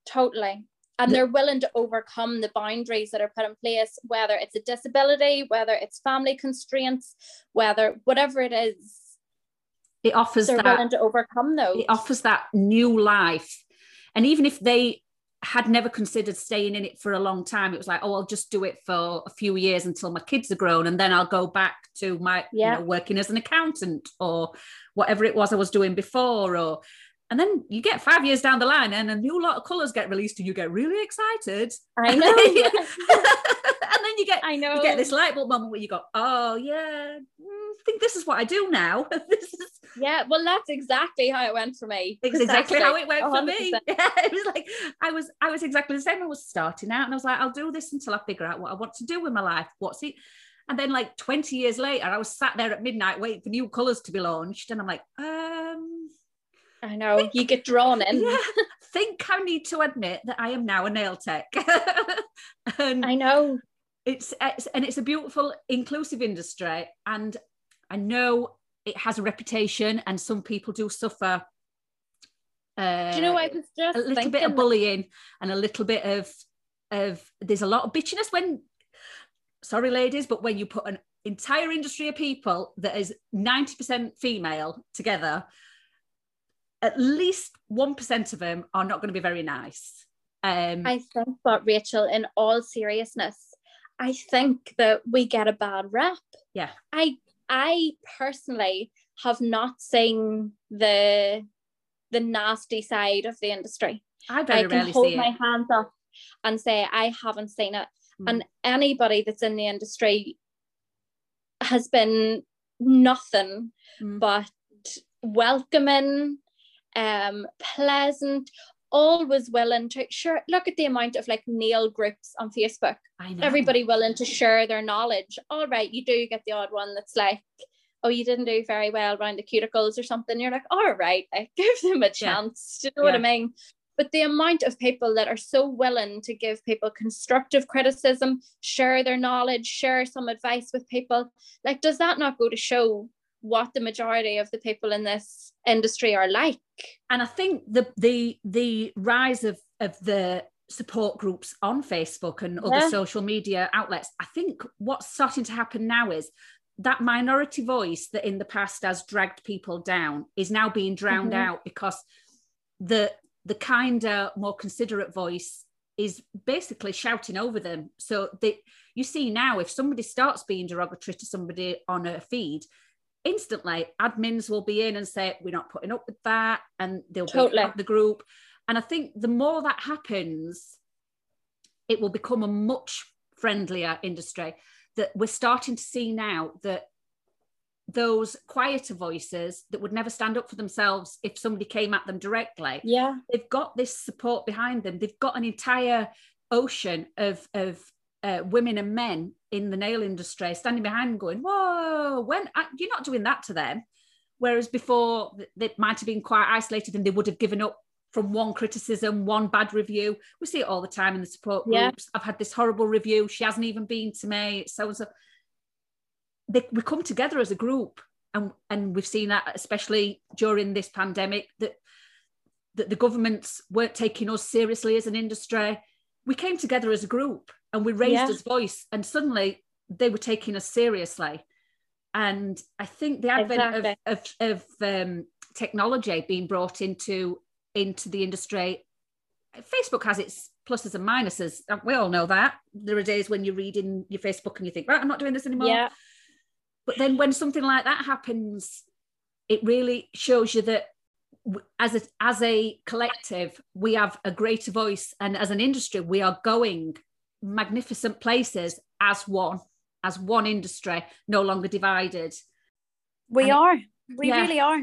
[SPEAKER 2] Totally. And they're willing to overcome the boundaries that are put in place, whether it's a disability, whether it's family constraints, whether whatever it is.
[SPEAKER 1] It offers
[SPEAKER 2] they're
[SPEAKER 1] that,
[SPEAKER 2] willing to overcome those.
[SPEAKER 1] It offers that new life. And even if they had never considered staying in it for a long time. It was like, oh, I'll just do it for a few years until my kids are grown, and then I'll go back to my yeah. you know, working as an accountant or whatever it was I was doing before. Or and then you get five years down the line and a new lot of colours get released and you get really excited.
[SPEAKER 2] I know.
[SPEAKER 1] and then you get I know you get this light bulb moment where you go, oh yeah, mm, I think this is what I do now. this is
[SPEAKER 2] yeah, well that's exactly how it went for me.
[SPEAKER 1] Exactly how it went 100%. for me. Yeah, it was like I was I was exactly the same. I was starting out and I was like, I'll do this until I figure out what I want to do with my life. What's it? And then like 20 years later, I was sat there at midnight waiting for new colours to be launched. And I'm like, um,
[SPEAKER 2] I know think, you get drawn in.
[SPEAKER 1] Yeah, think I need to admit that I am now a nail tech.
[SPEAKER 2] and I know
[SPEAKER 1] it's, it's and it's a beautiful, inclusive industry, and I know it has a reputation, and some people do suffer.
[SPEAKER 2] Uh, do you know? I was just
[SPEAKER 1] a little bit of bullying and a little bit of of. There's a lot of bitchiness when. Sorry, ladies, but when you put an entire industry of people that is 90% female together at least 1% of them are not going to be very nice. Um,
[SPEAKER 2] I think, but Rachel, in all seriousness, I think that we get a bad rep.
[SPEAKER 1] Yeah.
[SPEAKER 2] I I personally have not seen the the nasty side of the industry.
[SPEAKER 1] I very I can
[SPEAKER 2] hold my hands up and say I haven't seen it. Mm. And anybody that's in the industry has been nothing mm. but welcoming, um, pleasant, always willing to share. look at the amount of like nail groups on Facebook. Everybody willing to share their knowledge. All right, you do get the odd one that's like, oh, you didn't do very well around the cuticles or something. You're like, all right, like, give them a chance. Yeah. Do you know yeah. what I mean? but the amount of people that are so willing to give people constructive criticism, share their knowledge, share some advice with people, like, does that not go to show what the majority of the people in this industry are like?
[SPEAKER 1] And I think the the the rise of of the support groups on Facebook and other yeah. social media outlets, I think what's starting to happen now is that minority voice that in the past has dragged people down is now being drowned mm-hmm. out because the the kinder, more considerate voice is basically shouting over them. So they, you see now, if somebody starts being derogatory to somebody on a feed, instantly admins will be in and say, We're not putting up with that, and they'll totally. the group. And I think the more that happens, it will become a much friendlier industry. That we're starting to see now that those quieter voices that would never stand up for themselves if somebody came at them directly.
[SPEAKER 2] Yeah.
[SPEAKER 1] They've got this support behind them. They've got an entire ocean of, of uh, women and men in the nail industry standing behind going, whoa, when uh, you're not doing that to them. Whereas before they might have been quite isolated and they would have given up from one criticism, one bad review. We see it all the time in the support groups. Yeah. I've had this horrible review. She hasn't even been to me. So and so they, we come together as a group and and we've seen that especially during this pandemic that that the governments weren't taking us seriously as an industry we came together as a group and we raised yeah. his voice and suddenly they were taking us seriously. And i think the advent exactly. of, of, of um, technology being brought into into the industry facebook has its pluses and minuses. We all know that? There are days when you're reading your facebook and you think right i'm not doing this anymore.
[SPEAKER 2] Yeah.
[SPEAKER 1] But then when something like that happens, it really shows you that as a, as a collective, we have a greater voice. And as an industry, we are going magnificent places as one, as one industry, no longer divided.
[SPEAKER 2] We and are. We yeah, really are.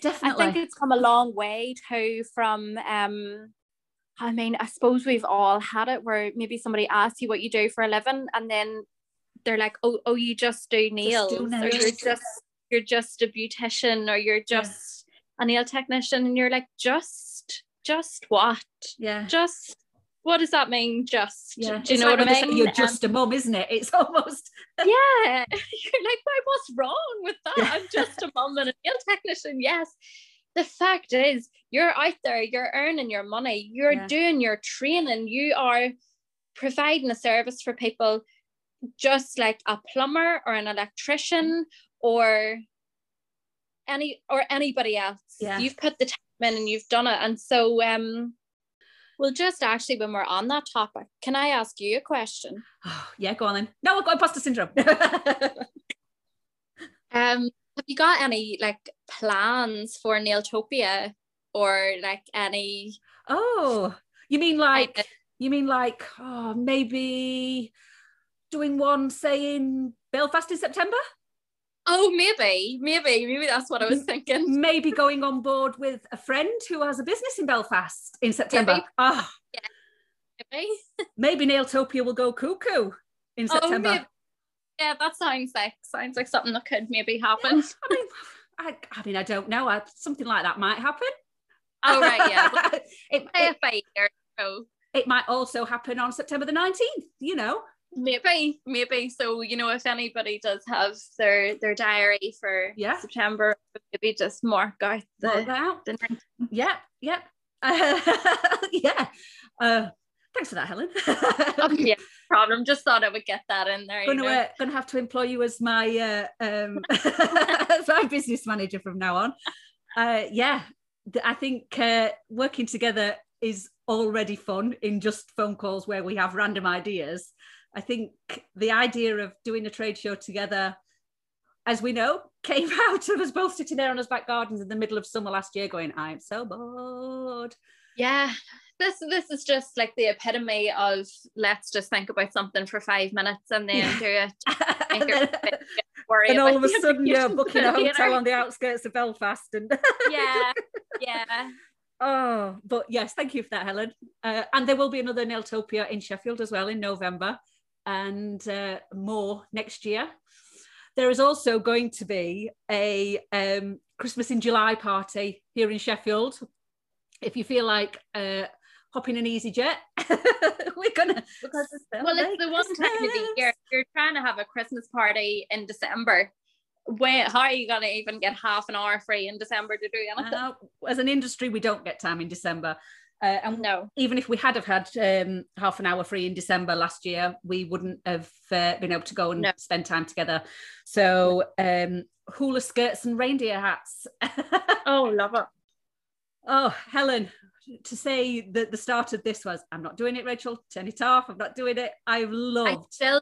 [SPEAKER 1] Definitely.
[SPEAKER 2] I think it's come a long way too from um I mean, I suppose we've all had it where maybe somebody asks you what you do for a living and then they're like, oh, oh, you just do nails, just do nails. or you're just you're just a beautician, or you're just yeah. A nail technician, and you're like, just, just what?
[SPEAKER 1] Yeah,
[SPEAKER 2] just what does that mean? Just yeah. do you know like what I mean?
[SPEAKER 1] You're just um, a mum, isn't it? It's almost
[SPEAKER 2] yeah. You're like, why? What's wrong with that? Yeah. I'm just a mum and a nail technician. Yes. The fact is, you're out there, you're earning your money, you're yeah. doing your training, you are providing a service for people just like a plumber or an electrician or any or anybody else. Yeah. You've put the time in and you've done it. And so um well just actually when we're on that topic, can I ask you a question?
[SPEAKER 1] Oh, yeah, go on then. No, I've got imposter syndrome.
[SPEAKER 2] um have you got any like plans for Nailtopia or like any
[SPEAKER 1] oh you mean like you mean like oh maybe doing one, say, in Belfast in September?
[SPEAKER 2] Oh, maybe, maybe, maybe that's what I was thinking.
[SPEAKER 1] Maybe going on board with a friend who has a business in Belfast in September.
[SPEAKER 2] Maybe. Oh. Yeah. Maybe.
[SPEAKER 1] maybe Nailtopia will go cuckoo in oh, September. Oh,
[SPEAKER 2] yeah, that sounds like sounds like something that could maybe happen. Yeah,
[SPEAKER 1] I mean, I, I mean, I don't know. I, something like that might happen.
[SPEAKER 2] Oh right, yeah. it, it,
[SPEAKER 1] it, it might also happen on September the nineteenth. You know.
[SPEAKER 2] Maybe, maybe. So you know, if anybody does have their their diary for
[SPEAKER 1] yeah.
[SPEAKER 2] September, maybe just mark out the, mark
[SPEAKER 1] out. The yeah, yeah, uh, yeah. Uh, thanks for that, Helen.
[SPEAKER 2] oh, yeah, problem. Just thought I would get that in there.
[SPEAKER 1] Gonna, uh, gonna have to employ you as my uh, um, as my business manager from now on. Uh, yeah, I think uh, working together is already fun in just phone calls where we have random ideas I think the idea of doing a trade show together, as we know, came out of us both sitting there on us back gardens in the middle of summer last year, going, "I'm so bored."
[SPEAKER 2] Yeah, this this is just like the epitome of let's just think about something for five minutes and then yeah. do it. and, then,
[SPEAKER 1] and all of a sudden you're booking a hotel on the outskirts of Belfast and
[SPEAKER 2] yeah, yeah.
[SPEAKER 1] Oh, but yes, thank you for that, Helen. Uh, and there will be another Nailtopia in Sheffield as well in November and uh, more next year. There is also going to be a um, Christmas in July party here in Sheffield. if you feel like uh, hopping an easyJet, we're gonna
[SPEAKER 2] because it's, well, it's the one time of the year you're trying to have a Christmas party in December. When how are you gonna even get half an hour free in December to do anything? Uh,
[SPEAKER 1] as an industry, we don't get time in December. Uh, and
[SPEAKER 2] no.
[SPEAKER 1] even if we had have had um, half an hour free in December last year, we wouldn't have uh, been able to go and no. spend time together. So um, hula skirts and reindeer hats.
[SPEAKER 2] oh, love it.
[SPEAKER 1] Oh, Helen, to say that the start of this was, I'm not doing it, Rachel, turn it off. I'm not doing it. I've loved. I
[SPEAKER 2] still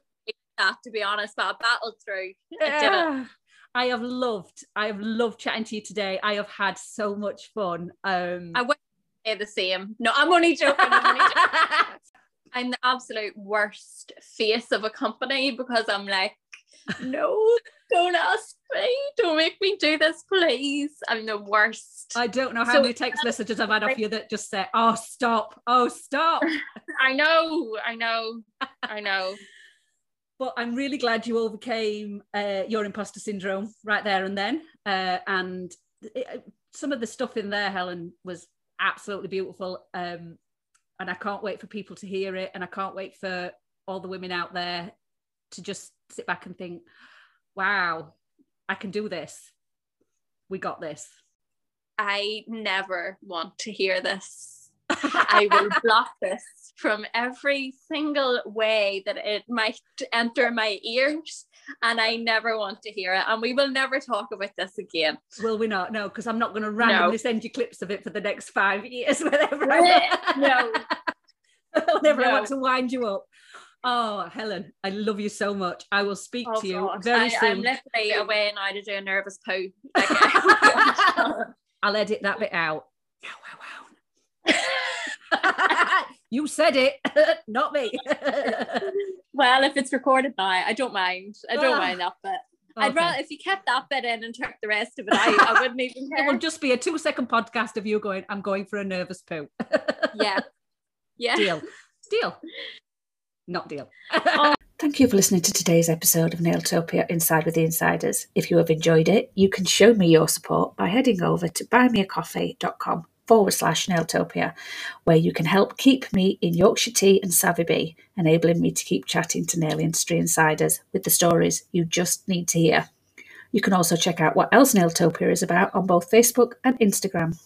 [SPEAKER 2] that, to be honest, but I battled through. I
[SPEAKER 1] I have loved, I have loved chatting to you today. I have had so much fun. Um,
[SPEAKER 2] I the same. No, I'm only joking. I'm, only joking. I'm the absolute worst face of a company because I'm like, no, don't ask me. Don't make me do this, please. I'm the worst.
[SPEAKER 1] I don't know how so, many text messages I've had off you that just say, oh, stop. Oh, stop.
[SPEAKER 2] I know. I know. I know.
[SPEAKER 1] but I'm really glad you overcame uh, your imposter syndrome right there and then. Uh, and it, some of the stuff in there, Helen, was absolutely beautiful. Um, and I can't wait for people to hear it. And I can't wait for all the women out there to just sit back and think, wow, I can do this. We got this.
[SPEAKER 2] I never want to hear this. I will block this from every single way that it might enter my ears and I never want to hear it. And we will never talk about this again.
[SPEAKER 1] Will we not? No, because I'm not going to randomly no. send you clips of it for the next five years. Whenever I
[SPEAKER 2] no.
[SPEAKER 1] whenever no. I want to wind you up. Oh, Helen, I love you so much. I will speak oh, to you God. very I, soon.
[SPEAKER 2] I'm literally away now to do a nervous poo.
[SPEAKER 1] I'll edit that bit out. Wow, wow, wow. You said it, not me.
[SPEAKER 2] well, if it's recorded now, I don't mind. I don't ah. mind that bit. Okay. I'd rather if you kept that bit in and took the rest of it out, I wouldn't even care.
[SPEAKER 1] It will just be a two second podcast of you going, I'm going for a nervous poo.
[SPEAKER 2] yeah. Yeah.
[SPEAKER 1] Deal. Deal not deal. Oh. Thank you for listening to today's episode of Nailtopia Inside with the Insiders. If you have enjoyed it, you can show me your support by heading over to buymeacoffee.com forward slash Nailtopia, where you can help keep me in Yorkshire tea and savvy bee, enabling me to keep chatting to nail industry insiders with the stories you just need to hear. You can also check out what else Nailtopia is about on both Facebook and Instagram.